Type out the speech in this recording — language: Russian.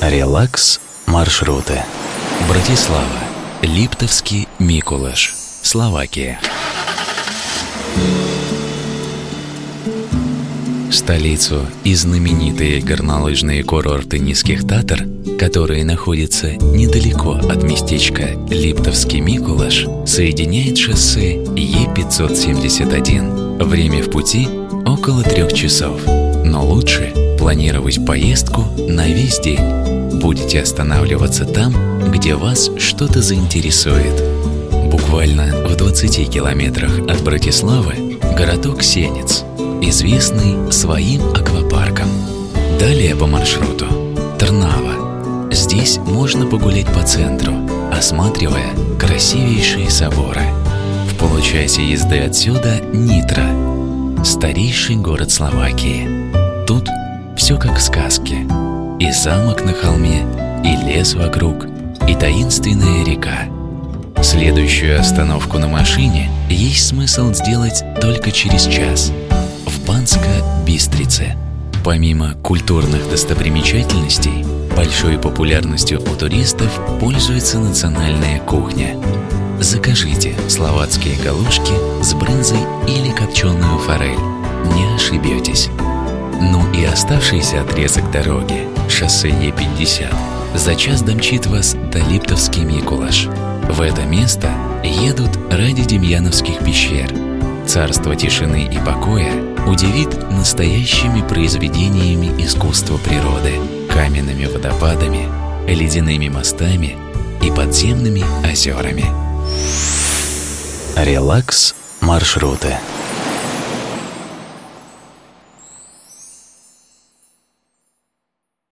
Релакс маршруты. Братислава. Липтовский Микулаш. Словакия. Столицу и знаменитые горнолыжные курорты Низких Татар, которые находятся недалеко от местечка Липтовский Микулаш, соединяет шоссе Е571. Время в пути около трех часов, но лучше планировать поездку на весь день. Будете останавливаться там, где вас что-то заинтересует. Буквально в 20 километрах от Братиславы городок Сенец, известный своим аквапарком. Далее по маршруту Трнава. Здесь можно погулять по центру, осматривая красивейшие соборы. В получасе езды отсюда Нитра, старейший город Словакии. Тут все как в сказке. И замок на холме, и лес вокруг, и таинственная река. Следующую остановку на машине есть смысл сделать только через час в Банско-Бистрице. Помимо культурных достопримечательностей, большой популярностью у туристов пользуется национальная кухня. Закажите словацкие галушки с брынзой или копченую форель. Не ошибетесь. Ну и оставшийся отрезок дороги, шоссе Е50, за час домчит вас до Липтовский Микулаш. В это место едут ради Демьяновских пещер. Царство тишины и покоя удивит настоящими произведениями искусства природы, каменными водопадами, ледяными мостами и подземными озерами. Релакс маршруты.